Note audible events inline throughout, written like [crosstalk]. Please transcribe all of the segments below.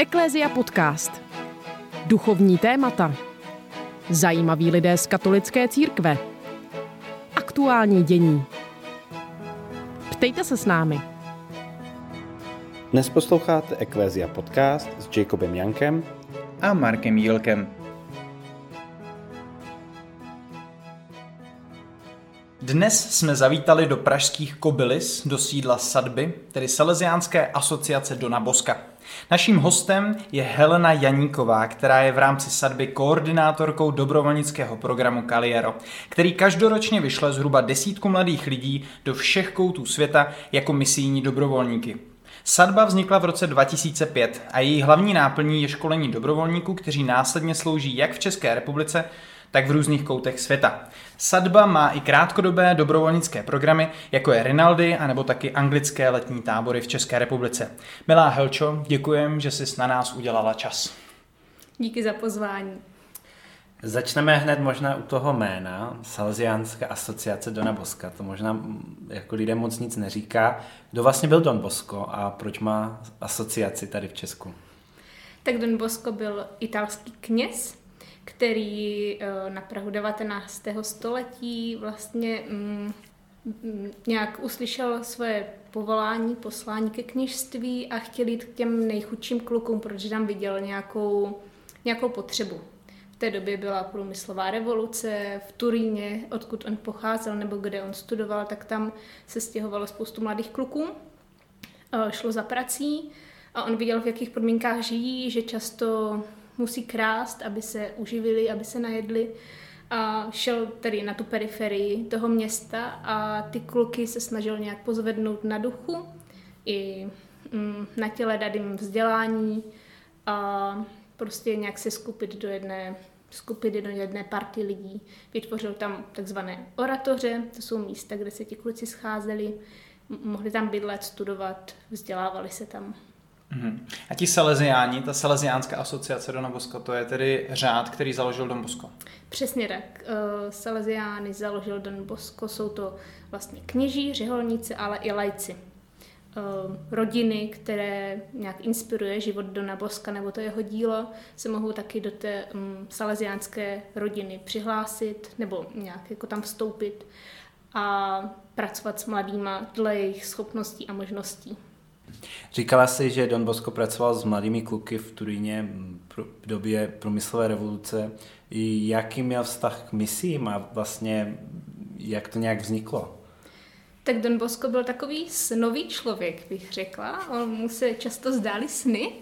Eklézia podcast. Duchovní témata. Zajímaví lidé z katolické církve. Aktuální dění. Ptejte se s námi. Dnes posloucháte Eklézia podcast s Jacobem Jankem a Markem Jílkem. Dnes jsme zavítali do pražských Kobylis, do sídla Sadby, tedy Salesiánské asociace Dona Boska. Naším hostem je Helena Janíková, která je v rámci sadby koordinátorkou dobrovolnického programu Caliero, který každoročně vyšle zhruba desítku mladých lidí do všech koutů světa jako misijní dobrovolníky. Sadba vznikla v roce 2005 a její hlavní náplní je školení dobrovolníků, kteří následně slouží jak v České republice, tak v různých koutech světa. Sadba má i krátkodobé dobrovolnické programy, jako je Rinaldi, anebo taky anglické letní tábory v České republice. Milá Helčo, děkujem, že jsi na nás udělala čas. Díky za pozvání. Začneme hned možná u toho jména, Salesiánská asociace Dona Boska. To možná jako lidem moc nic neříká. Kdo vlastně byl Don Bosco a proč má asociaci tady v Česku? Tak Don Bosco byl italský kněz, který eh, na Prahu 19. století vlastně mm, mm, nějak uslyšel svoje povolání, poslání ke kněžství a chtěl jít k těm nejchudším klukům, protože tam viděl nějakou, nějakou potřebu. V té době byla průmyslová revoluce v Turíně, odkud on pocházel nebo kde on studoval, tak tam se stěhovalo spoustu mladých kluků. Eh, šlo za prací a on viděl, v jakých podmínkách žijí, že často musí krást, aby se uživili, aby se najedli. A šel tedy na tu periferii toho města a ty kluky se snažil nějak pozvednout na duchu i mm, na těle dát jim vzdělání a prostě nějak se skupit do jedné skupiny, do jedné party lidí. Vytvořil tam takzvané oratoře, to jsou místa, kde se ti kluci scházeli, mohli tam bydlet, studovat, vzdělávali se tam. Mm-hmm. A ti Salesiáni, ta Salesiánská asociace Don Bosco, to je tedy řád, který založil Don Bosco. Přesně tak. Uh, Salesiány založil Don Bosco, jsou to vlastně kněží, řeholníci, ale i lajci. Uh, rodiny, které nějak inspiruje život Dona Boska nebo to jeho dílo, se mohou taky do té um, salesiánské rodiny přihlásit nebo nějak jako tam vstoupit a pracovat s mladýma dle jejich schopností a možností. Říkala si, že Don Bosco pracoval s mladými kluky v Turíně v době průmyslové revoluce. Jaký měl vztah k misím a vlastně jak to nějak vzniklo? Tak Don Bosco byl takový snový člověk, bych řekla. On mu se často zdály sny,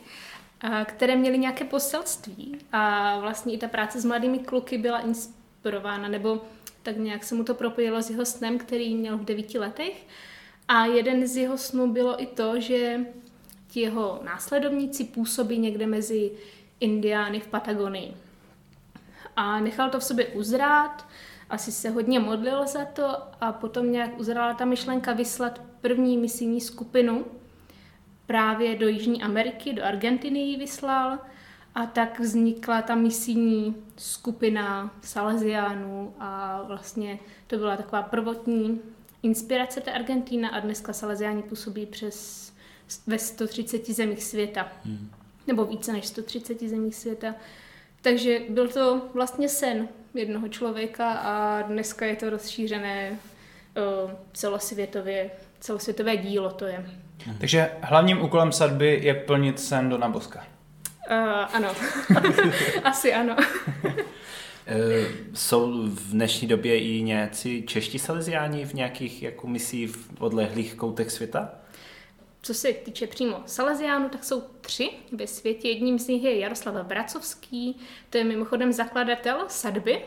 které měly nějaké poselství. A vlastně i ta práce s mladými kluky byla inspirována, nebo tak nějak se mu to propojilo s jeho snem, který měl v devíti letech. A jeden z jeho snů bylo i to, že ti jeho následovníci působí někde mezi Indiány v Patagonii. A nechal to v sobě uzrát, asi se hodně modlil za to a potom nějak uzrála ta myšlenka vyslat první misijní skupinu právě do Jižní Ameriky, do Argentiny ji vyslal a tak vznikla ta misijní skupina Salesiánů a vlastně to byla taková prvotní inspirace té Argentína a dneska Salesiáni působí přes ve 130 zemích světa. Hmm. Nebo více než 130 zemích světa. Takže byl to vlastně sen jednoho člověka a dneska je to rozšířené celosvětově, celosvětové dílo to je. Hmm. Takže hlavním úkolem sadby je plnit sen do Naboska. Uh, ano, [laughs] asi ano. [laughs] Eh, jsou v dnešní době i nějací čeští salesiáni v nějakých jako misí v odlehlých koutech světa? Co se týče přímo Salesiánů, tak jsou tři ve světě. Jedním z nich je Jaroslav Bracovský, to je mimochodem zakladatel sadby.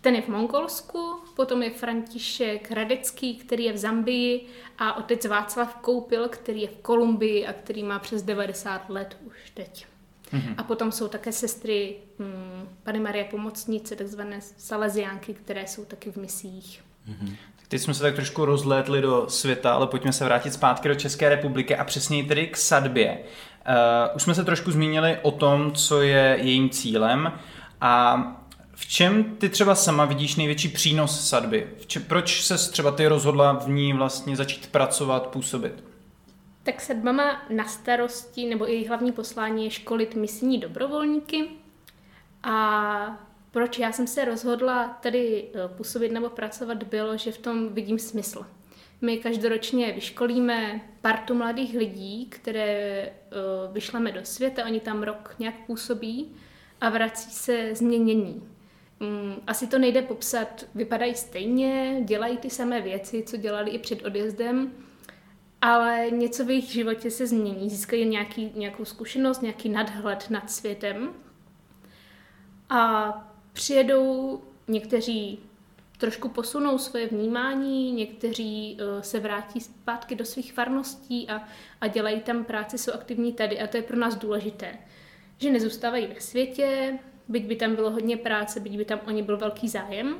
Ten je v Mongolsku, potom je František Radecký, který je v Zambii a otec Václav Koupil, který je v Kolumbii a který má přes 90 let už teď. Mm-hmm. A potom jsou také sestry hm, Pany Marie Pomocnice, takzvané salesiánky, které jsou taky v misích. Mm-hmm. Teď jsme se tak trošku rozlétli do světa, ale pojďme se vrátit zpátky do České republiky a přesněji tedy k sadbě. Uh, už jsme se trošku zmínili o tom, co je jejím cílem a v čem ty třeba sama vidíš největší přínos sadby? Če- proč se třeba ty rozhodla v ní vlastně začít pracovat, působit? Tak sedba má na starosti, nebo její hlavní poslání je školit misijní dobrovolníky. A proč já jsem se rozhodla tady eh, působit nebo pracovat, bylo, že v tom vidím smysl. My každoročně vyškolíme partu mladých lidí, které uh, vyšleme do světa, oni tam rok nějak působí a vrací se změnění. Um, asi to nejde popsat, vypadají stejně, dělají ty samé věci, co dělali i před odjezdem, ale něco v jejich životě se změní, získají nějaký, nějakou zkušenost, nějaký nadhled nad světem a přijedou někteří trošku posunou svoje vnímání, někteří uh, se vrátí zpátky do svých farností a, a dělají tam práci, jsou aktivní tady a to je pro nás důležité. Že nezůstávají ve světě, byť by tam bylo hodně práce, byť by tam o ně byl velký zájem.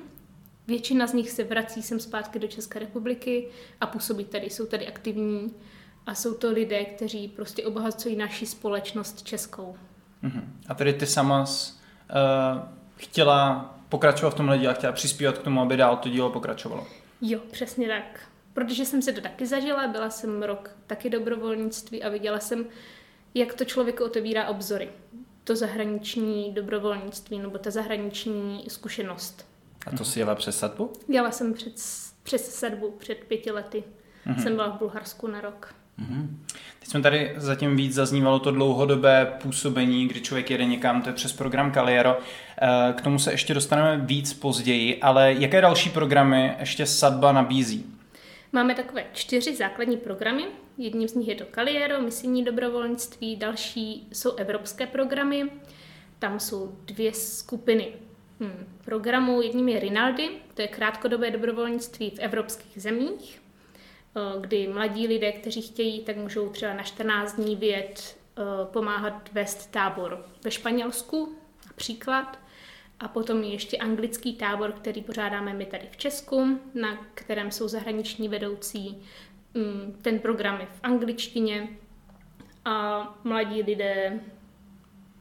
Většina z nich se vrací sem zpátky do České republiky a působí tady, jsou tady aktivní a jsou to lidé, kteří prostě obohacují naši společnost českou. Uh-huh. A tedy ty sama jsi, uh, chtěla pokračovat v tomhle díle, chtěla přispívat k tomu, aby dál to dílo pokračovalo. Jo, přesně tak. Protože jsem se to taky zažila, byla jsem rok taky dobrovolnictví a viděla jsem, jak to člověku otevírá obzory. To zahraniční dobrovolnictví nebo ta zahraniční zkušenost. A to si jela přes sadbu? Jela jsem před, přes sadbu před pěti lety. Mm-hmm. Jsem byla v Bulharsku na rok. Mm-hmm. Teď jsme tady zatím víc zaznívalo to dlouhodobé působení, kdy člověk jede někam, to je přes program Caliero. Eh, k tomu se ještě dostaneme víc později, ale jaké další programy ještě Sadba nabízí? Máme takové čtyři základní programy. Jedním z nich je to Caliero, misijní dobrovolnictví, další jsou evropské programy. Tam jsou dvě skupiny hmm, programů. Jedním je Rinaldi, to je krátkodobé dobrovolnictví v evropských zemích. Eh, kdy mladí lidé, kteří chtějí, tak můžou třeba na 14 dní vyjet eh, pomáhat vést tábor ve Španělsku například. A potom je ještě anglický tábor, který pořádáme my tady v Česku, na kterém jsou zahraniční vedoucí. Mm, ten program je v angličtině a mladí lidé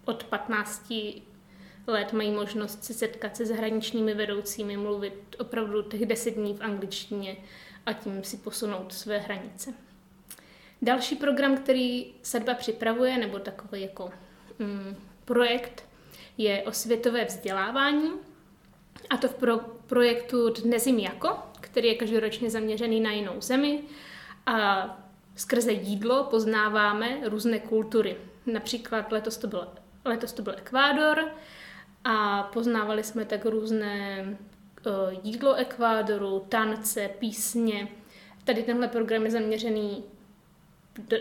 od 15 let mají možnost se setkat se zahraničními vedoucími, mluvit opravdu těch 10 dní v angličtině a tím si posunout své hranice. Další program, který Sadba připravuje, nebo takový jako mm, projekt, je osvětové vzdělávání. A to v pro, projektu Dnezim jako, který je každoročně zaměřený na jinou zemi. A skrze jídlo poznáváme různé kultury. Například letos to byl, letos to byl Ekvádor a poznávali jsme tak různé Eh, jídlo Ekvádoru, tance, písně. Tady tenhle program je zaměřený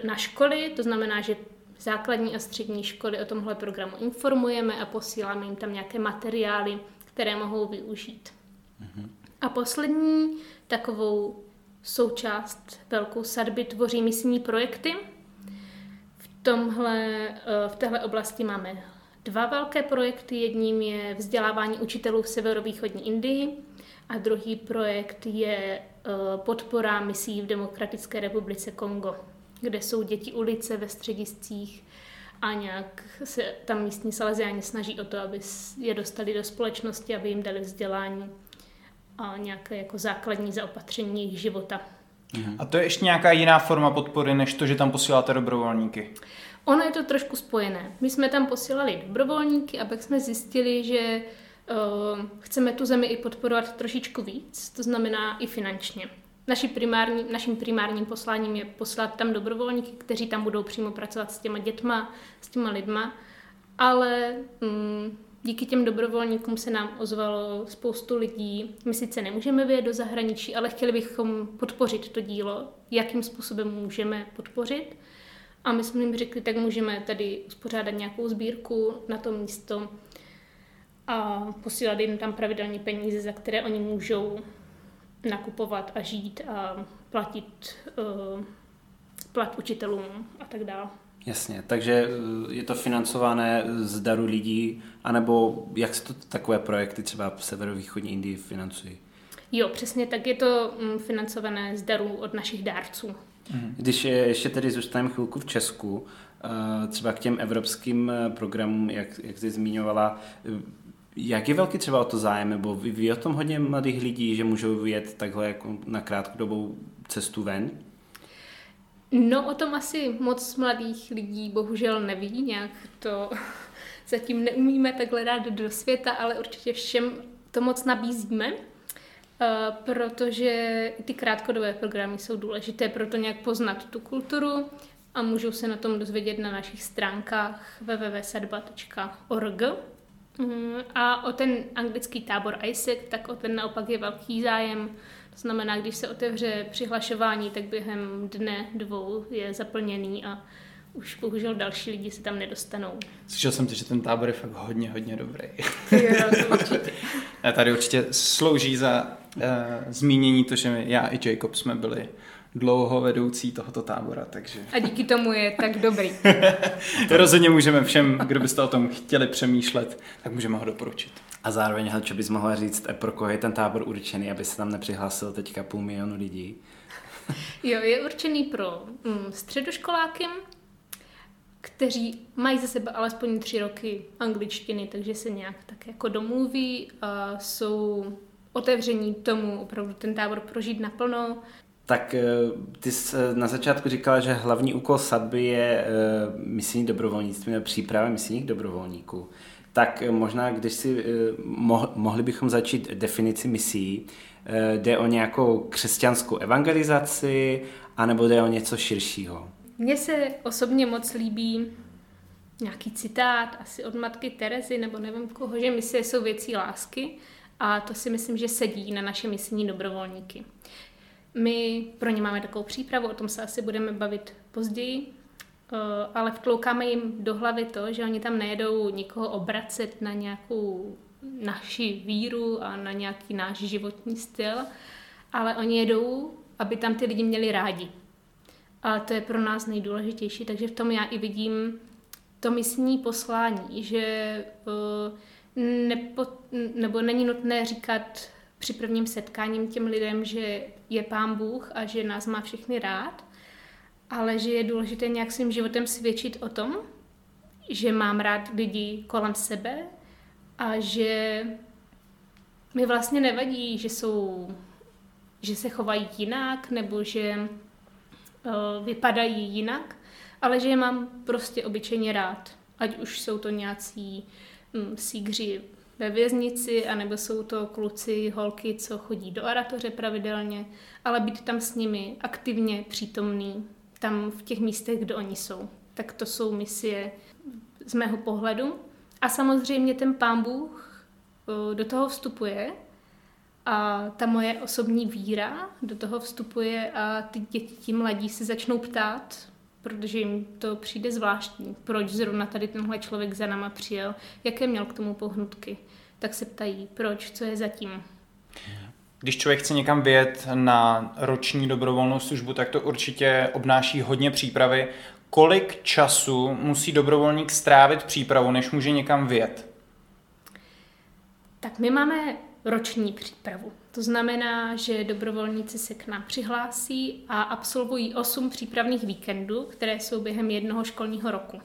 na školy, to znamená, že základní a střední školy o tomhle programu informujeme a posíláme jim tam nějaké materiály, které mohou využít. Mm-hmm. A poslední takovou součást velkou sadby tvoří misijní projekty. V, tomhle, eh, v téhle oblasti máme dva velké projekty. Jedním je vzdělávání učitelů v severovýchodní Indii a druhý projekt je eh, podpora misí v Demokratické republice Kongo, kde jsou děti ulice ve střediscích a nějak se tam místní saleziáni snaží o to, aby je dostali do společnosti, aby jim dali vzdělání a nějaké jako základní zaopatření jejich života. A to je ještě nějaká jiná forma podpory, než to, že tam posíláte dobrovolníky? Ono je to trošku spojené. My jsme tam posílali dobrovolníky a jsme zjistili, že uh, chceme tu zemi i podporovat trošičku víc, to znamená i finančně. Naši primární, naším primárním posláním je poslat tam dobrovolníky, kteří tam budou přímo pracovat s těma dětma, s těma lidma, ale um, díky těm dobrovolníkům se nám ozvalo spoustu lidí. My sice nemůžeme vyjet do zahraničí, ale chtěli bychom podpořit to dílo. Jakým způsobem můžeme podpořit? A my jsme jim řekli, tak můžeme tady uspořádat nějakou sbírku na to místo a posílat jim tam pravidelně peníze, za které oni můžou nakupovat a žít a platit uh, plat učitelům a tak dále. Jasně, takže eh, je to financované z daru lidí, anebo jak se to takové projekty třeba v severovýchodní Indii financují? Jo, přesně tak je to mm, financované z darů od našich dárců. Mhm. Když je, ještě tedy zůstaneme chvilku v Česku, eh, třeba k těm evropským eh, programům, jak, jak jsi zmiňovala, eh, jak je velký třeba o to zájem, nebo ví, ví o tom hodně mladých lidí, že můžou vyjet takhle jako na krátkodobou cestu ven? No o tom asi moc mladých lidí bohužel neví, nějak to [laughs] zatím neumíme takhle dát do světa, ale určitě všem to moc nabízíme, protože ty krátkodobé programy jsou důležité pro to nějak poznat tu kulturu a můžou se na tom dozvědět na našich stránkách www.sadba.org. Mm, a o ten anglický tábor ISEC, tak o ten naopak je velký zájem. To znamená, když se otevře přihlašování, tak během dne, dvou je zaplněný a už bohužel další lidi se tam nedostanou. Slyšel jsem, že ten tábor je fakt hodně, hodně dobrý. Jo, to určitě. [laughs] A tady určitě slouží za zmínění to, že my, já i Jacob jsme byli dlouho vedoucí tohoto tábora, takže... A díky tomu je tak dobrý. [laughs] Rozhodně můžeme všem, kdo byste o tom chtěli přemýšlet, tak můžeme ho doporučit. A zároveň, co bys mohla říct, pro koho je ten tábor určený, aby se tam nepřihlásil teďka půl milionu lidí? [laughs] jo, je určený pro mm, středoškoláky, kteří mají za sebe alespoň tři roky angličtiny, takže se nějak tak jako domluví a jsou otevření tomu opravdu ten tábor prožít naplno. Tak eh, ty jsi eh, na začátku říkala, že hlavní úkol sadby je eh, misijní dobrovolnictví nebo příprava misijních dobrovolníků. Tak možná, když si mohli bychom začít definici misí, jde o nějakou křesťanskou evangelizaci, anebo jde o něco širšího? Mně se osobně moc líbí nějaký citát, asi od matky Terezy, nebo nevím koho, že misie jsou věcí lásky a to si myslím, že sedí na naše misijní dobrovolníky. My pro ně máme takovou přípravu, o tom se asi budeme bavit později, eh, ale vtloukáme jim do hlavy to, že oni tam nejedou nikoho obracet na nějakou naši víru a na nějaký náš životní styl, ale oni jedou, aby tam ty lidi měli rádi. A to je pro nás nejdůležitější, takže v tom já i vidím to misní poslání, že uh, nepo, nebo není nutné říkat při prvním setkáním těm lidem, že je pán Bůh a že nás má všechny rád, ale že je důležité nějak svým životem svědčit o tom, že mám rád lidi kolem sebe a že mi vlastně nevadí, že jsou, že se chovají jinak nebo že uh, vypadají jinak, ale že je mám prostě obyčejně rád. Ať už jsou to nějací um, sígři ve věznici, anebo jsou to kluci, holky, co chodí do aratoře pravidelně, ale být tam s nimi aktivně přítomný, tam v těch místech, kde oni jsou. Tak to jsou misie z mého pohledu. A samozřejmě ten pán Bůh do toho vstupuje a ta moje osobní víra do toho vstupuje a ty děti, ti mladí se začnou ptát, protože jim to přijde zvláštní, proč zrovna tady tenhle člověk za náma přijel, jaké měl k tomu pohnutky. Tak se ptají, proč, co je zatím. Když člověk chce někam vyjet na roční dobrovolnou službu, tak to určitě obnáší hodně přípravy. Kolik času musí dobrovolník strávit přípravu, než může někam vyjet? Tak my máme roční přípravu. To znamená, že dobrovolníci se k nám přihlásí a absolvují 8 přípravných víkendů, které jsou během jednoho školního roku.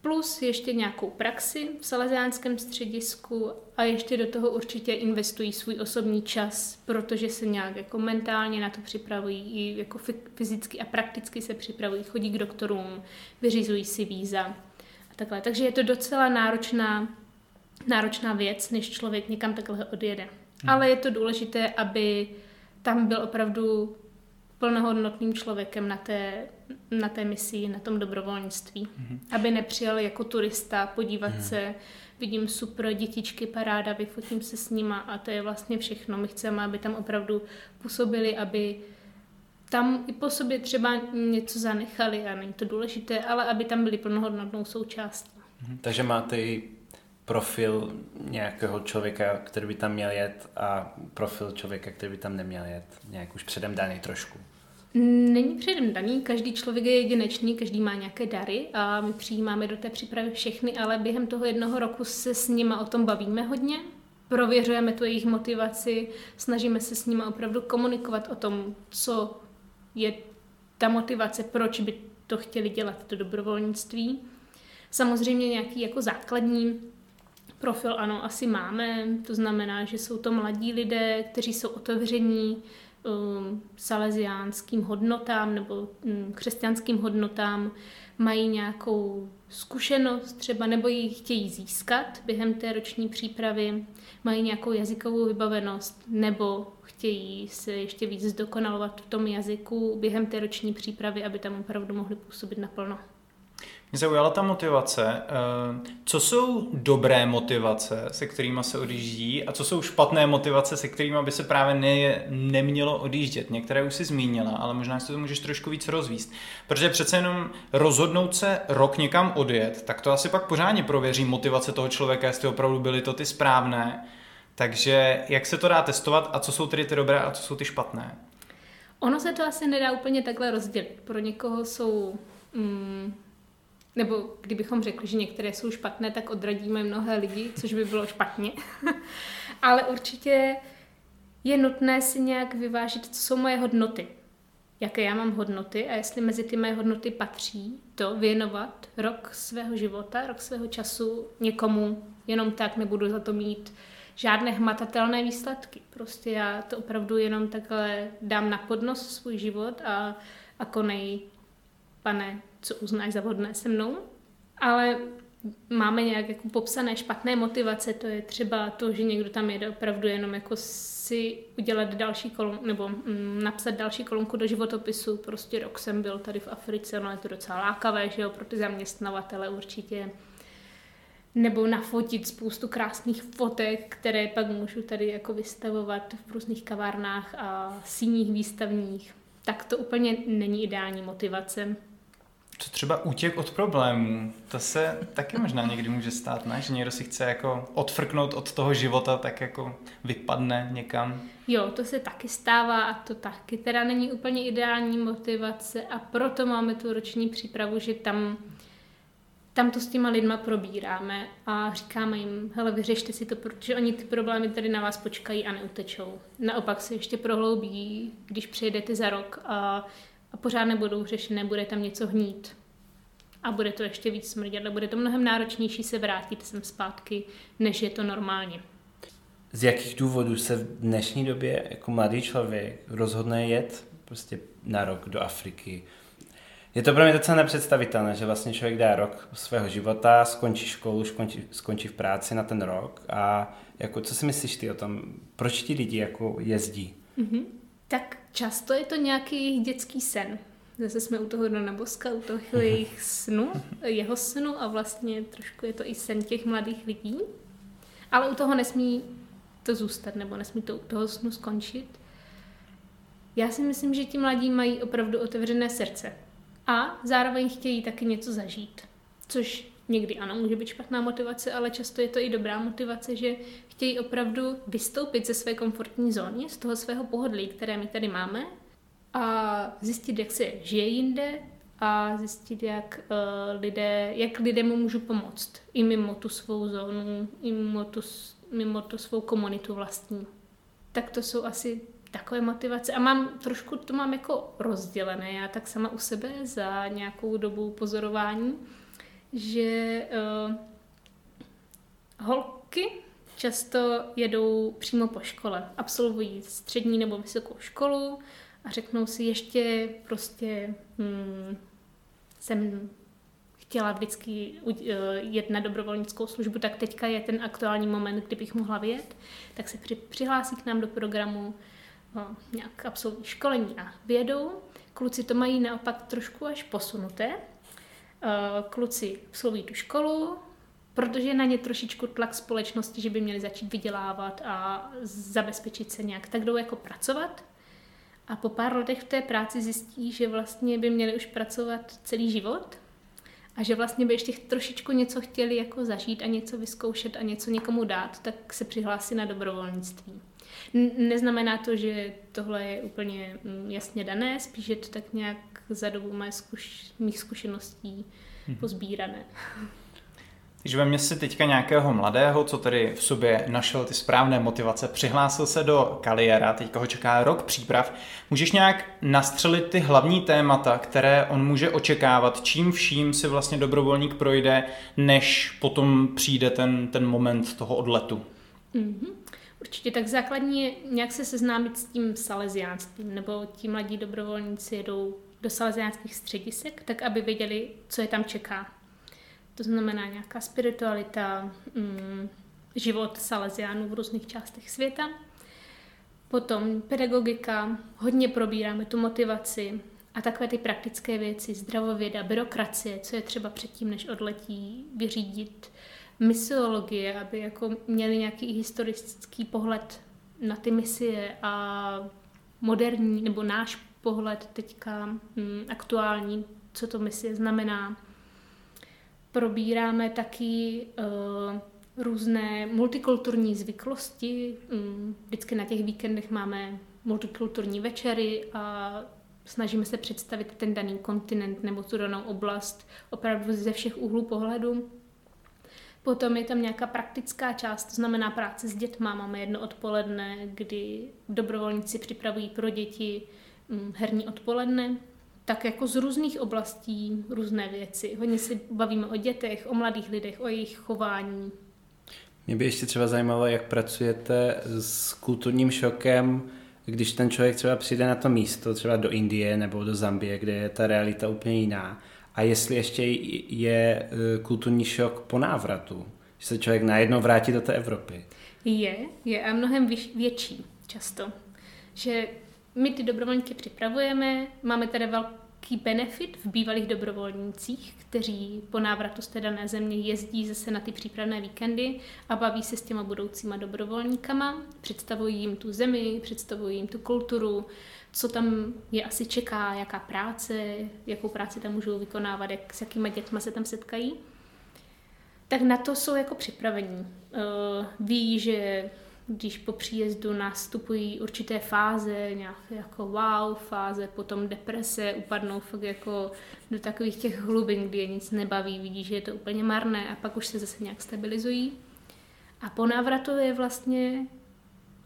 Plus ještě nějakou praxi v Salesiánském středisku a ještě do toho určitě investují svůj osobní čas, protože se nějak jako mentálně na to připravují, i jako fyzicky a prakticky se připravují, chodí k doktorům, vyřizují si víza a takhle. Takže je to docela náročná náročná věc, než člověk někam takhle odjede. Hmm. Ale je to důležité, aby tam byl opravdu plnohodnotným člověkem na té, na té misi, na tom dobrovolnictví. Hmm. Aby nepřijel jako turista podívat hmm. se, vidím super dětičky, paráda, vyfotím se s nima a to je vlastně všechno. My chceme, aby tam opravdu působili, aby tam i po sobě třeba něco zanechali a není to důležité, ale aby tam byli plnohodnotnou součástí. Hmm. Takže máte i profil nějakého člověka, který by tam měl jet a profil člověka, který by tam neměl jet, nějak už předem daný trošku. Není předem daný, každý člověk je jedinečný, každý má nějaké dary a my přijímáme do té přípravy všechny, ale během toho jednoho roku se s nimi o tom bavíme hodně, prověřujeme tu jejich motivaci, snažíme se s nimi opravdu komunikovat o tom, co je ta motivace, proč by to chtěli dělat, to dobrovolnictví. Samozřejmě nějaký jako základní Profil ano, asi máme, to znamená, že jsou to mladí lidé, kteří jsou otevření, um, salesiánským hodnotám nebo um, křesťanským hodnotám, mají nějakou zkušenost třeba nebo ji chtějí získat během té roční přípravy, mají nějakou jazykovou vybavenost nebo chtějí se ještě víc zdokonalovat v tom jazyku během té roční přípravy, aby tam opravdu mohli působit naplno. Mě zaujala ta motivace. Eh, co jsou dobré motivace, se kterými se odjíždí a co jsou špatné motivace, se kterými by se právě ne, nemělo odjíždět? Některé už si zmínila, ale možná si to můžeš trošku víc rozvíst. Protože přece jenom rozhodnout se rok někam odjet, tak to asi pak pořádně prověří motivace toho člověka, jestli opravdu byly to ty správné. Takže jak se to dá testovat a co jsou tedy ty dobré a co jsou ty špatné? Ono se to asi nedá úplně takhle rozdělit. Pro někoho jsou mm, nebo kdybychom řekli, že některé jsou špatné, tak odradíme mnohé lidi, což by bylo špatně. [laughs] Ale určitě je nutné si nějak vyvážit, co jsou moje hodnoty. Jaké já mám hodnoty a jestli mezi ty mé hodnoty patří to věnovat rok svého života, rok svého času někomu, jenom tak nebudu za to mít žádné hmatatelné výsledky. Prostě já to opravdu jenom takhle dám na podnos svůj život a, a konej, pane, co uznáš za vhodné se mnou, ale máme nějak jako popsané špatné motivace, to je třeba to, že někdo tam jede opravdu jenom jako si udělat další kolonku, nebo mm, napsat další kolonku do životopisu, prostě rok jsem byl tady v Africe, no je to docela lákavé, že jo, pro ty zaměstnavatele určitě, nebo nafotit spoustu krásných fotek, které pak můžu tady jako vystavovat v různých kavárnách a síních výstavních. Tak to úplně není ideální motivace. Co třeba útěk od problémů, to se taky možná někdy může stát, ne? Že někdo si chce jako odfrknout od toho života, tak jako vypadne někam. Jo, to se taky stává a to taky teda není úplně ideální motivace a proto máme tu roční přípravu, že tam, tam to s těma lidma probíráme a říkáme jim, hele, vyřešte si to, protože oni ty problémy tady na vás počkají a neutečou. Naopak se ještě prohloubí, když přijedete za rok a a pořád nebudou řešené, bude tam něco hnít. A bude to ještě víc smrdět a bude to mnohem náročnější se vrátit sem zpátky, než je to normálně. Z jakých důvodů se v dnešní době jako mladý člověk rozhodne jet prostě na rok do Afriky? Je to pro mě docela nepředstavitelné, že vlastně člověk dá rok svého života, skončí školu, skončí, skončí v práci na ten rok a jako, co si myslíš ty o tom, proč ti lidi jako jezdí? Mm-hmm. Tak často je to nějaký dětský sen. Zase jsme u toho Dona Boska, u toho jejich snu, jeho snu a vlastně trošku je to i sen těch mladých lidí. Ale u toho nesmí to zůstat, nebo nesmí to u toho snu skončit. Já si myslím, že ti mladí mají opravdu otevřené srdce. A zároveň chtějí taky něco zažít. Což někdy ano, může být špatná motivace, ale často je to i dobrá motivace, že chtějí opravdu vystoupit ze své komfortní zóny, z toho svého pohodlí, které my tady máme a zjistit, jak se žije jinde a zjistit, jak, uh, lidé, jak lidem můžu pomoct i mimo tu svou zónu, i mimo tu, mimo tu svou komunitu vlastní. Tak to jsou asi takové motivace. A mám trošku, to mám jako rozdělené, já tak sama u sebe za nějakou dobu pozorování, že uh, holky často jedou přímo po škole. Absolvují střední nebo vysokou školu a řeknou si ještě prostě hmm, jsem chtěla vždycky eh, jet na dobrovolnickou službu, tak teďka je ten aktuální moment, kdybych mohla vyjet, tak se při, přihlásí k nám do programu no, nějak absolutní školení a vědou. Kluci to mají naopak trošku až posunuté. Eh, kluci absolvují tu školu, protože na ně trošičku tlak společnosti, že by měli začít vydělávat a zabezpečit se nějak. Tak jdou jako pracovat a po pár letech v té práci zjistí, že vlastně by měli už pracovat celý život a že vlastně by ještě trošičku něco chtěli jako zažít a něco vyzkoušet a něco někomu dát, tak se přihlásí na dobrovolnictví. Neznamená to, že tohle je úplně mm, jasně dané, spíš je to tak nějak za dobu mé zkuš- mých zkušeností hmm. pozbírané. Když veme si teďka nějakého mladého, co tedy v sobě našel ty správné motivace, přihlásil se do kariéra, teďka ho čeká rok příprav, můžeš nějak nastřelit ty hlavní témata, které on může očekávat, čím vším si vlastně dobrovolník projde, než potom přijde ten, ten moment toho odletu? Mm-hmm. Určitě tak základní je nějak se seznámit s tím salesiánstvím, nebo ti mladí dobrovolníci jedou do salesiánských středisek, tak aby věděli, co je tam čeká. To znamená nějaká spiritualita, mm, život salesiánů v různých částech světa. Potom pedagogika, hodně probíráme tu motivaci a takové ty praktické věci, zdravověda, byrokracie, co je třeba předtím, než odletí, vyřídit, misiologie, aby jako měli nějaký historický pohled na ty misie a moderní, nebo náš pohled teďka hm, aktuální, co to misie znamená. Probíráme taky uh, různé multikulturní zvyklosti. Hm, vždycky na těch víkendech máme multikulturní večery a snažíme se představit ten daný kontinent nebo tu danou oblast opravdu ze všech úhlů pohledu. Potom je tam nějaká praktická část, to znamená práce s dětma. Máme jedno odpoledne, kdy dobrovolníci připravují pro děti mm, herní odpoledne, tak jako z různých oblastí různé věci. Hodně si bavíme o dětech, o mladých lidech, o jejich chování. Mě by ještě třeba zajímalo, jak pracujete s kulturním šokem, když ten člověk třeba přijde na to místo, třeba do Indie nebo do Zambie, kde je ta realita úplně jiná a jestli ještě je e, kulturní šok po návratu, že se člověk najednou vrátí do té Evropy. Je, je a mnohem větší často. Že my ty dobrovolníky připravujeme, máme tady velký benefit v bývalých dobrovolnících, kteří po návratu z té dané země jezdí zase na ty přípravné víkendy a baví se s těma budoucíma dobrovolníkama, představují jim tu zemi, představují jim tu kulturu, co tam je asi čeká, jaká práce, jakou práci tam můžou vykonávat, jak, s jakýma dětma se tam setkají. Tak na to jsou jako připravení. Uh, ví, že když po příjezdu nastupují určité fáze, nějaké jako wow fáze, potom deprese, upadnou fakt jako do takových těch hlubin, kdy je nic nebaví, vidí, že je to úplně marné a pak už se zase nějak stabilizují. A po návratu je vlastně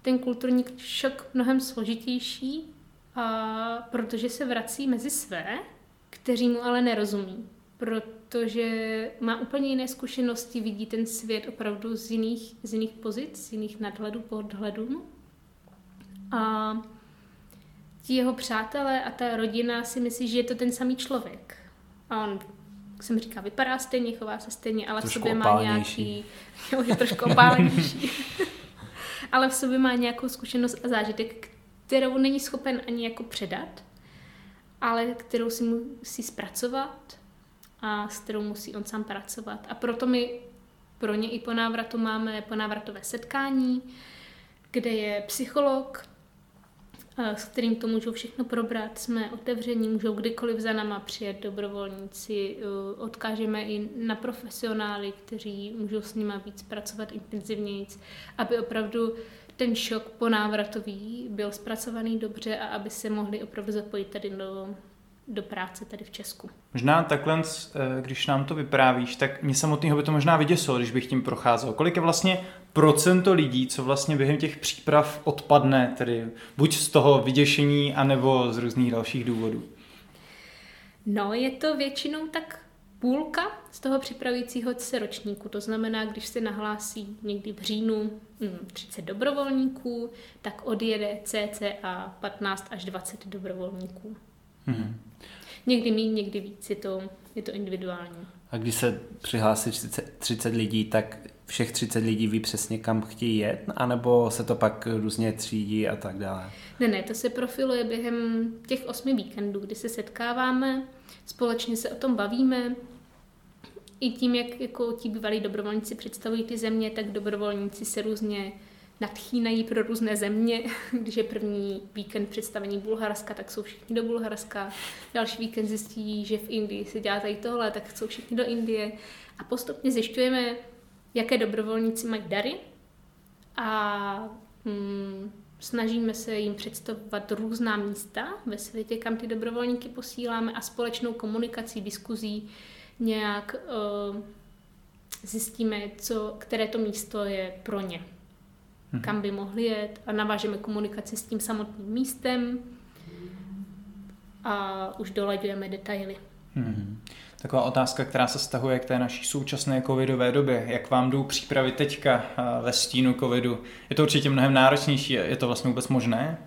ten kulturní šok mnohem složitější, a protože se vrací mezi své, kteří mu ale nerozumí, protože má úplně jiné zkušenosti, vidí ten svět opravdu z jiných, z jiných pozic, z jiných nadhledů, podhledů. A ti jeho přátelé a ta rodina si myslí, že je to ten samý člověk. A on, jak jsem říká, vypadá stejně, chová se stejně, ale trošku v sobě má nějaký... [laughs] Jo, je trošku opálenější. [laughs] ale v sobě má nějakou zkušenost a zážitek, kterou není schopen ani jako předat, ale kterou si musí zpracovat a s kterou musí on sám pracovat. A proto my pro ně i po návratu máme ponávratové setkání, kde je psycholog, s kterým to můžou všechno probrat. Jsme otevření, můžou kdykoliv za náma přijet dobrovolníci. Odkážeme i na profesionály, kteří můžou s nimi víc pracovat intenzivněji, aby opravdu ten šok po návratový byl zpracovaný dobře a aby se mohli opravdu zapojit tady do, do práce tady v Česku. Možná takhle, eh, když nám to vyprávíš, tak mě samotného by to možná vyděsilo, když bych tím procházel. Kolik je vlastně procento lidí, co vlastně během těch příprav odpadne, tedy buď z toho vyděšení, anebo z různých dalších důvodů? No, je to většinou tak půlka z toho připravujícího se ročníku. To znamená, když se nahlásí někdy v říjnu 30 hm, dobrovolníků, tak odjede cca 15 až 20 dobrovolníků. Hmm. Někdy méně, někdy víc, je to, je to individuální. A když se přihlásí 30, 30 lidí, tak všech 30 lidí ví přesně, kam chtějí jet, anebo se to pak různě třídí a tak dále? Ne, ne, to se profiluje během těch osmi víkendů, kdy se setkáváme, společně se o tom bavíme, i tím, jak jako ti bývalí dobrovolníci představují ty země, tak dobrovolníci se různě nadchýnají pro různé země. [laughs] Když je první víkend představení Bulharska, tak jsou všichni do Bulharska. Další víkend zjistí, že v Indii se dělá tady tohle, tak jsou všichni do Indie. A postupně zjišťujeme, jaké dobrovolníci mají dary a hmm, snažíme se jim představovat různá místa ve světě, kam ty dobrovolníky posíláme a společnou komunikací, diskuzí nějak uh, zjistíme, co, které to místo je pro ně. Hmm. Kam by mohli jet a navážeme komunikaci s tím samotným místem a už dolaďujeme detaily. Hmm. Taková otázka, která se stahuje k té naší současné covidové době. Jak vám jdou přípravy teďka ve stínu covidu? Je to určitě mnohem náročnější. Je to vlastně vůbec možné?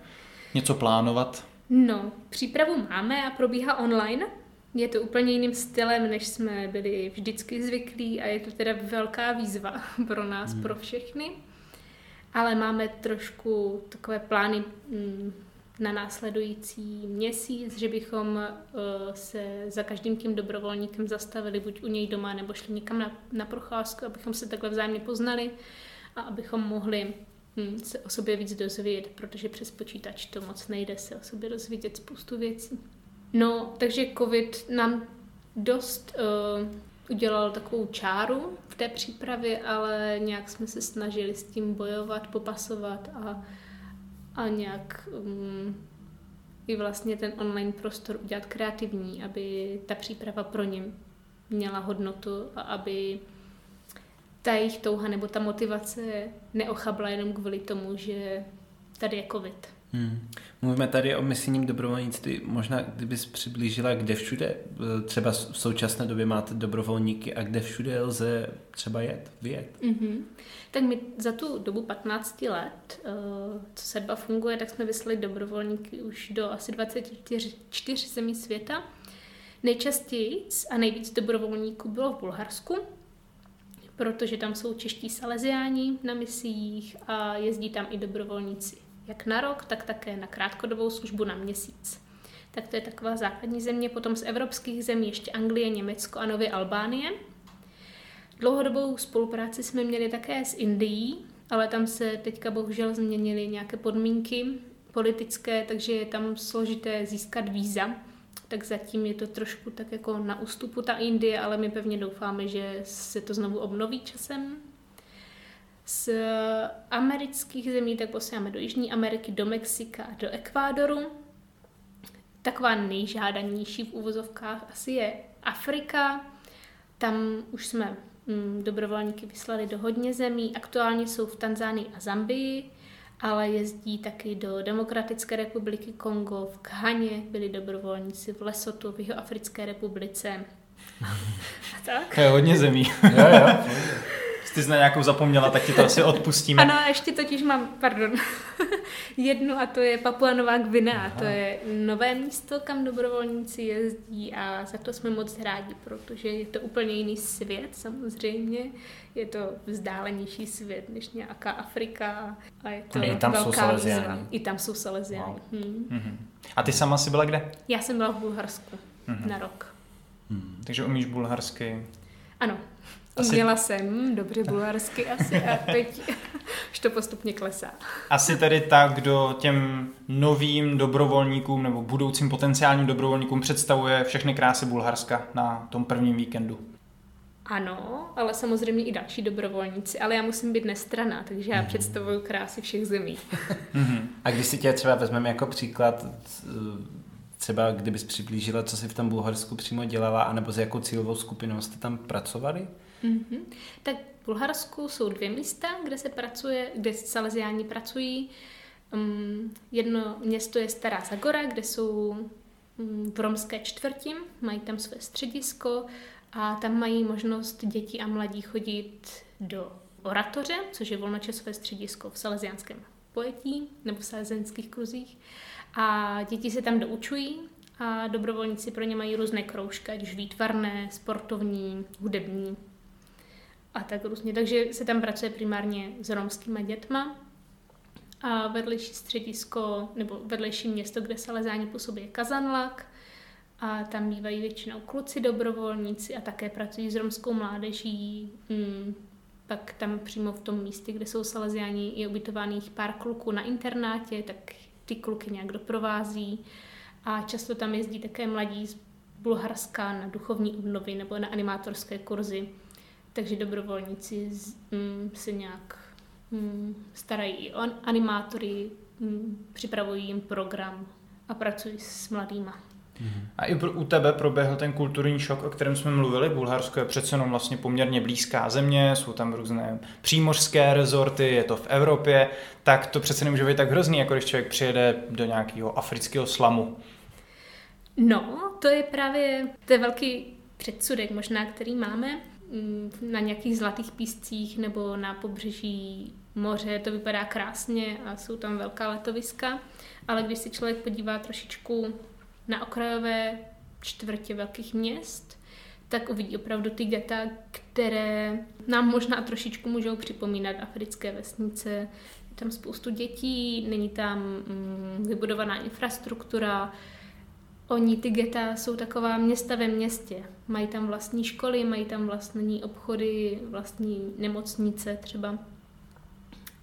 Něco plánovat? No, přípravu máme a probíhá online. Je to úplně jiným stylem, než jsme byli vždycky zvyklí a je to teda velká výzva [laughs] pro nás, hmm. pro všechny. Ale máme trošku takové plány mm, na následující měsíc, že bychom uh, se za každým tím dobrovolníkem zastavili buď u něj doma, nebo šli někam na, na procházku, abychom se takhle vzájemně poznali a abychom mohli hm, se o sobě víc dozvědět, protože přes počítač to moc nejde se o sobě dozvědět spoustu věcí. No, takže covid nám dost uh, udělal takovou čáru v té přípravě, ale nějak jsme se snažili s tím bojovat, popasovat a, a nějak um, i vlastně ten online prostor udělat kreativní, aby ta příprava pro ně měla hodnotu a aby ta jejich touha nebo ta motivace neochabla jenom kvůli tomu, že tady je covid. Hmm. Mluvíme tady o misijním dobrovolnictví. Možná, kdybys přiblížila, kde všude eh, třeba v současné době máte dobrovolníky a kde všude lze třeba jet, vyjet? Mm-hmm. Tak my za tu dobu 15 let, eh, co sedba funguje, tak jsme vyslali dobrovolníky už do asi 24 zemí světa. Nejčastěji a nejvíc dobrovolníků bylo v Bulharsku, protože tam jsou čeští saleziáni na misiích a jezdí tam i dobrovolníci jak na rok, tak také na krátkodobou službu na měsíc. Tak to je taková základní země. Potom z evropských zemí ještě Anglie, Německo a Nově Albánie. Dlouhodobou spolupráci jsme měli také s Indií, ale tam se teďka bohužel změnily nějaké podmínky politické, takže je tam složité získat víza. Tak zatím je to trošku tak jako na ústupu ta Indie, ale my pevně doufáme, že se to znovu obnoví časem. Z amerických zemí tak posíláme do Jižní Ameriky, do Mexika a do Ekvádoru. Taková nejžádanější v úvozovkách asi je Afrika. Tam už jsme mm, dobrovolníky vyslali do hodně zemí. Aktuálně jsou v Tanzánii a Zambii, ale jezdí taky do Demokratické republiky Kongo, v Ghaně byli dobrovolníci, v Lesotu, v Jihoafrické republice. [laughs] a tak? To je hodně zemí. jo, jo [laughs] ty jsi na nějakou zapomněla, tak ti to asi odpustíme. Ano, ještě totiž mám, pardon, [laughs] jednu a to je Papua Nová Gvinea. To je nové místo, kam dobrovolníci jezdí a za to jsme moc rádi, protože je to úplně jiný svět samozřejmě. Je to vzdálenější svět než nějaká Afrika a je to I tam velká jsou Salesiáni. I tam jsou Salesiáni. Wow. Hmm. Mm-hmm. A ty sama jsi byla kde? Já jsem byla v Bulharsku mm-hmm. na rok. Hmm. Takže umíš bulharsky? Ano, asi... Uměla jsem dobře bulharsky asi a teď [laughs] už to postupně klesá. Asi tedy tak, kdo těm novým dobrovolníkům nebo budoucím potenciálním dobrovolníkům představuje všechny krásy Bulharska na tom prvním víkendu. Ano, ale samozřejmě i další dobrovolníci, ale já musím být nestraná, takže já mm-hmm. představuju krásy všech zemí. mm-hmm. A když si tě třeba vezmeme jako příklad, třeba kdybys přiblížila, co jsi v tom Bulharsku přímo dělala, anebo s jakou cílovou skupinou jste tam pracovali? Mm-hmm. Tak v Bulharsku jsou dvě místa, kde se pracuje, kde Salesiáni pracují. Um, jedno město je Stará Zagora, kde jsou um, v romské čtvrti, mají tam své středisko a tam mají možnost děti a mladí chodit do oratoře, což je volnočasové středisko v salesiánském pojetí nebo v salesiánských kruzích. A děti se tam doučují a dobrovolníci pro ně mají různé kroužky, ať už výtvarné, sportovní, hudební a tak různě. Takže se tam pracuje primárně s romskými dětma a vedlejší středisko, nebo vedlejší město, kde Salezáni působí je Kazanlak a tam bývají většinou kluci dobrovolníci a také pracují s romskou mládeží. Hmm, pak tam přímo v tom místě, kde jsou Salesiáni, je ubytovaných pár kluků na internátě, tak ty kluky nějak doprovází. A často tam jezdí také mladí z Bulharska na duchovní obnovy nebo na animátorské kurzy takže dobrovolníci mm, se nějak mm, starají o animátory, mm, připravují jim program a pracují s mladýma. A i u tebe proběhl ten kulturní šok, o kterém jsme mluvili. Bulharsko je přece jenom vlastně poměrně blízká země, jsou tam různé přímořské rezorty, je to v Evropě, tak to přece nemůže být tak hrozný, jako když člověk přijede do nějakého afrického slamu. No, to je právě, to je velký předsudek možná, který máme na nějakých zlatých píscích nebo na pobřeží moře, to vypadá krásně a jsou tam velká letoviska, ale když si člověk podívá trošičku na okrajové čtvrtě velkých měst, tak uvidí opravdu ty geta, které nám možná trošičku můžou připomínat africké vesnice. Je tam spoustu dětí, není tam mm, vybudovaná infrastruktura, Oni, ty geta, jsou taková města ve městě. Mají tam vlastní školy, mají tam vlastní obchody, vlastní nemocnice třeba.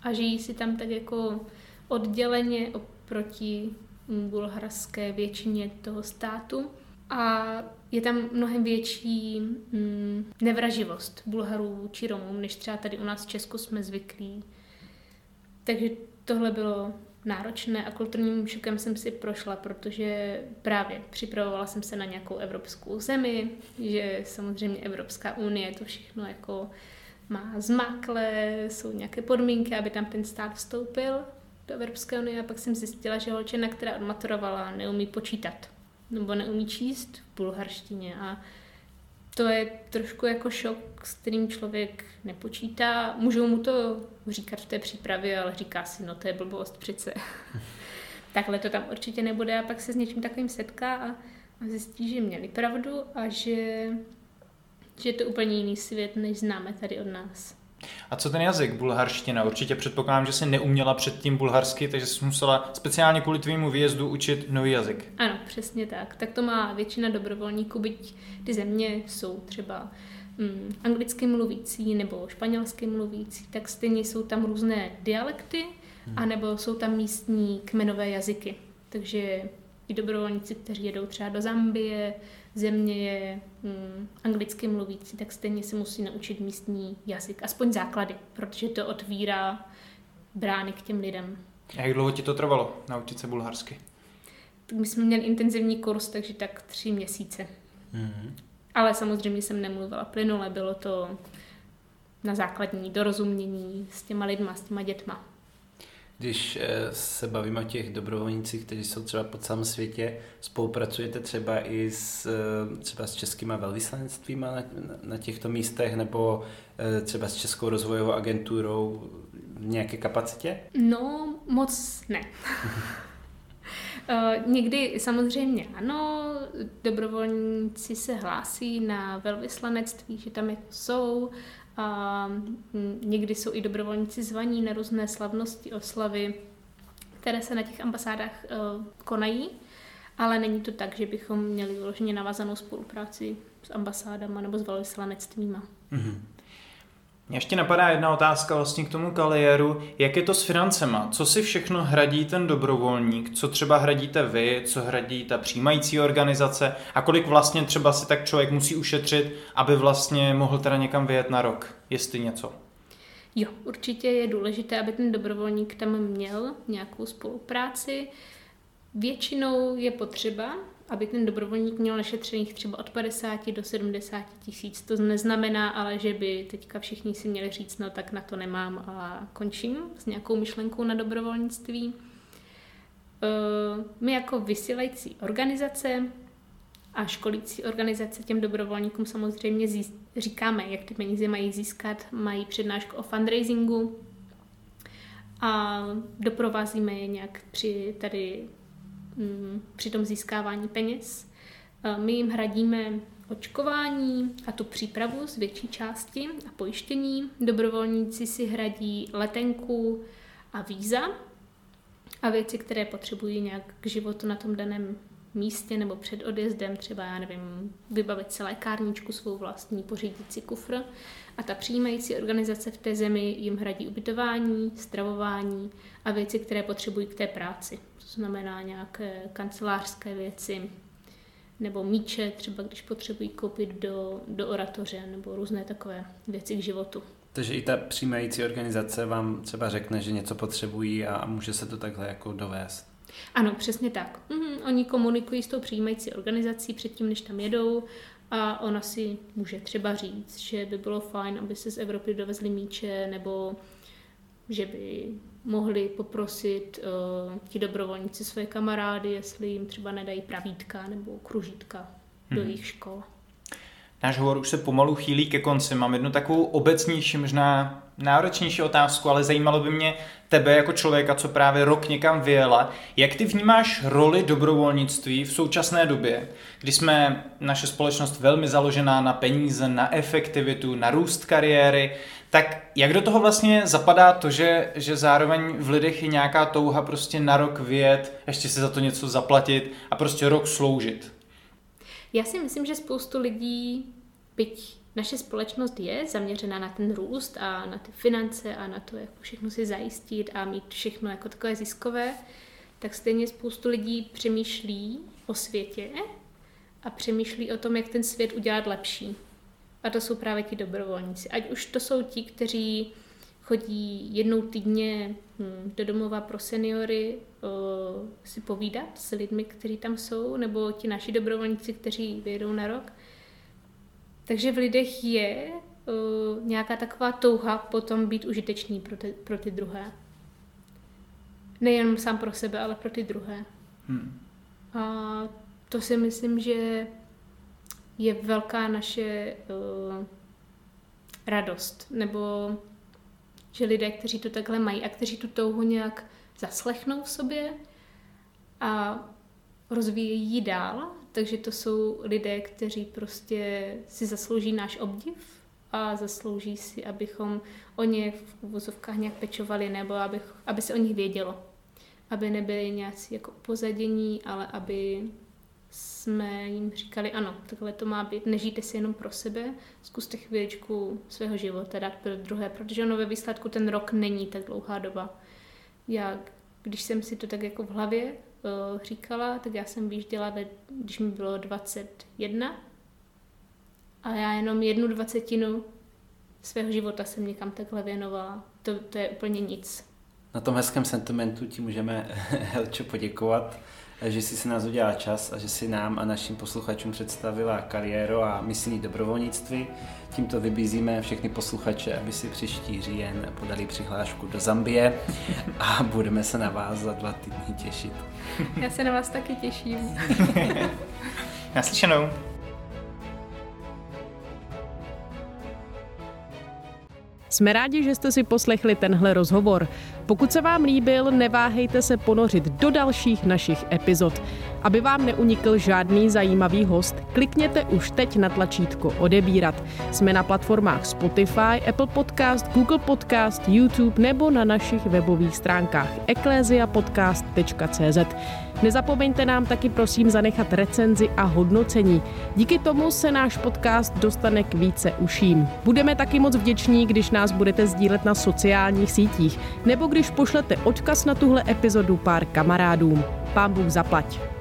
A žijí si tam tak jako odděleně oproti bulharské většině toho státu. A je tam mnohem větší mm, nevraživost Bulharů či Romům, než třeba tady u nás v Česku jsme zvyklí. Takže tohle bylo náročné a kulturním šokem jsem si prošla, protože právě připravovala jsem se na nějakou evropskou zemi, že samozřejmě Evropská unie to všechno jako má zmakle, jsou nějaké podmínky, aby tam ten stát vstoupil do Evropské unie a pak jsem zjistila, že holčina, která odmaturovala, neumí počítat nebo neumí číst v bulharštině a to je trošku jako šok, s kterým člověk nepočítá. Můžou mu to říkat v té přípravě, ale říká si, no to je blbost přece. [laughs] Takhle to tam určitě nebude a pak se s něčím takovým setká a, a zjistí, že měli pravdu a že, že je to úplně jiný svět, než známe tady od nás. A co ten jazyk, bulharština? Určitě předpokládám, že jsi neuměla předtím bulharsky, takže jsi musela speciálně kvůli tvému výjezdu učit nový jazyk. Ano, přesně tak. Tak to má většina dobrovolníků, byť ty země jsou třeba mm, anglicky mluvící nebo španělsky mluvící, tak stejně jsou tam různé dialekty, hmm. anebo jsou tam místní kmenové jazyky. Takže i dobrovolníci, kteří jedou třeba do Zambie, země je mm, anglicky mluvící, tak stejně si musí naučit místní jazyk, aspoň základy, protože to otvírá brány k těm lidem. A jak dlouho ti to trvalo naučit se bulharsky? Tak my jsme měli intenzivní kurz, takže tak tři měsíce. Mm-hmm. Ale samozřejmě jsem nemluvila plynule, bylo to na základní dorozumění s těma lidma, s těma dětma. Když eh, se bavíme o těch dobrovolnících, kteří jsou třeba po celém světě, spolupracujete třeba i s, eh, třeba s českýma velvyslanectvíma na, na těchto místech nebo eh, třeba s Českou rozvojovou agenturou v nějaké kapacitě? No, moc ne. [laughs] Někdy samozřejmě ano, dobrovolníci se hlásí na velvyslanectví, že tam jako jsou, a mm, někdy jsou i dobrovolníci zvaní na různé slavnosti, oslavy, které se na těch ambasádách uh, konají, ale není to tak, že bychom měli vyloženě navazanou spolupráci s ambasádama nebo s velvyslanectvíma. Mm-hmm. Mě ještě napadá jedna otázka vlastně k tomu kariéru. Jak je to s financema? Co si všechno hradí ten dobrovolník? Co třeba hradíte vy? Co hradí ta přijímající organizace? A kolik vlastně třeba si tak člověk musí ušetřit, aby vlastně mohl teda někam vyjet na rok? Jestli něco. Jo, určitě je důležité, aby ten dobrovolník tam měl nějakou spolupráci. Většinou je potřeba, aby ten dobrovolník měl našetřených třeba od 50 do 70 tisíc. To neznamená ale, že by teďka všichni si měli říct, no tak na to nemám a končím s nějakou myšlenkou na dobrovolnictví. Eh, my jako vysílající organizace a školící organizace těm dobrovolníkům samozřejmě říkáme, jak ty peníze mají získat, mají přednášku o fundraisingu a doprovázíme je nějak při tady při tom získávání peněz. My jim hradíme očkování a tu přípravu z větší části a pojištění. Dobrovolníci si hradí letenku a víza a věci, které potřebují nějak k životu na tom daném místě nebo před odjezdem, třeba, já nevím, vybavit si lékárničku svou vlastní, pořídit si kufr. A ta přijímající organizace v té zemi jim hradí ubytování, stravování a věci, které potřebují k té práci. To znamená nějaké kancelářské věci, nebo míče, třeba když potřebují koupit do, do oratoře, nebo různé takové věci k životu. Takže i ta přijímající organizace vám třeba řekne, že něco potřebují a může se to takhle jako dovést. Ano, přesně tak. Mhm, oni komunikují s tou přijímající organizací předtím, než tam jedou a ona si může třeba říct, že by bylo fajn, aby se z Evropy dovezli míče nebo že by mohli poprosit uh, ti dobrovolníci své kamarády, jestli jim třeba nedají pravítka nebo kružítka hmm. do jejich škol. Náš hovor už se pomalu chýlí ke konci. Mám jednu takovou obecnější, možná náročnější otázku, ale zajímalo by mě tebe jako člověka, co právě rok někam vyjela. Jak ty vnímáš roli dobrovolnictví v současné době, kdy jsme naše společnost velmi založená na peníze, na efektivitu, na růst kariéry, tak jak do toho vlastně zapadá to, že, že zároveň v lidech je nějaká touha prostě na rok vyjet, ještě si za to něco zaplatit a prostě rok sloužit? Já si myslím, že spoustu lidí, byť naše společnost je zaměřená na ten růst a na ty finance a na to, jak všechno si zajistit a mít všechno jako takové ziskové, tak stejně spoustu lidí přemýšlí o světě a přemýšlí o tom, jak ten svět udělat lepší. A to jsou právě ti dobrovolníci. Ať už to jsou ti, kteří chodí jednou týdně hm, do domova pro seniory o, si povídat s lidmi, kteří tam jsou, nebo ti naši dobrovolníci, kteří vyjedou na rok. Takže v lidech je o, nějaká taková touha potom být užitečný pro ty, pro ty druhé. Nejen sám pro sebe, ale pro ty druhé. Hmm. A to si myslím, že je velká naše uh, radost, nebo že lidé, kteří to takhle mají a kteří tu touhu nějak zaslechnou v sobě a rozvíjejí ji dál, takže to jsou lidé, kteří prostě si zaslouží náš obdiv a zaslouží si, abychom o ně v uvozovkách nějak pečovali nebo aby, aby se o nich vědělo. Aby nebyli nějací jako pozadění, ale aby jsme jim říkali, ano, takhle to má být, nežijte si jenom pro sebe, zkuste chvíličku svého života dát pro druhé, protože ono ve výsledku ten rok není tak dlouhá doba. Já, když jsem si to tak jako v hlavě uh, říkala, tak já jsem vyjížděla, když mi bylo 21 a já jenom jednu dvacetinu svého života jsem někam takhle věnovala. To, to je úplně nic. Na tom hezkém sentimentu ti můžeme, [laughs] Helčo, poděkovat že jsi si nás udělala čas a že si nám a našim posluchačům představila kariéru a misijní dobrovolnictví. Tímto vybízíme všechny posluchače, aby si příští říjen podali přihlášku do Zambie a budeme se na vás za dva týdny těšit. Já se na vás taky těším. [laughs] Naslyšenou. Jsme rádi, že jste si poslechli tenhle rozhovor. Pokud se vám líbil, neváhejte se ponořit do dalších našich epizod. Aby vám neunikl žádný zajímavý host, klikněte už teď na tlačítko odebírat. Jsme na platformách Spotify, Apple Podcast, Google Podcast, YouTube nebo na našich webových stránkách ecclesiapodcast.cz. Nezapomeňte nám taky prosím zanechat recenzi a hodnocení. Díky tomu se náš podcast dostane k více uším. Budeme taky moc vděční, když nás budete sdílet na sociálních sítích nebo když pošlete odkaz na tuhle epizodu pár kamarádům. Pán Bůh zaplať.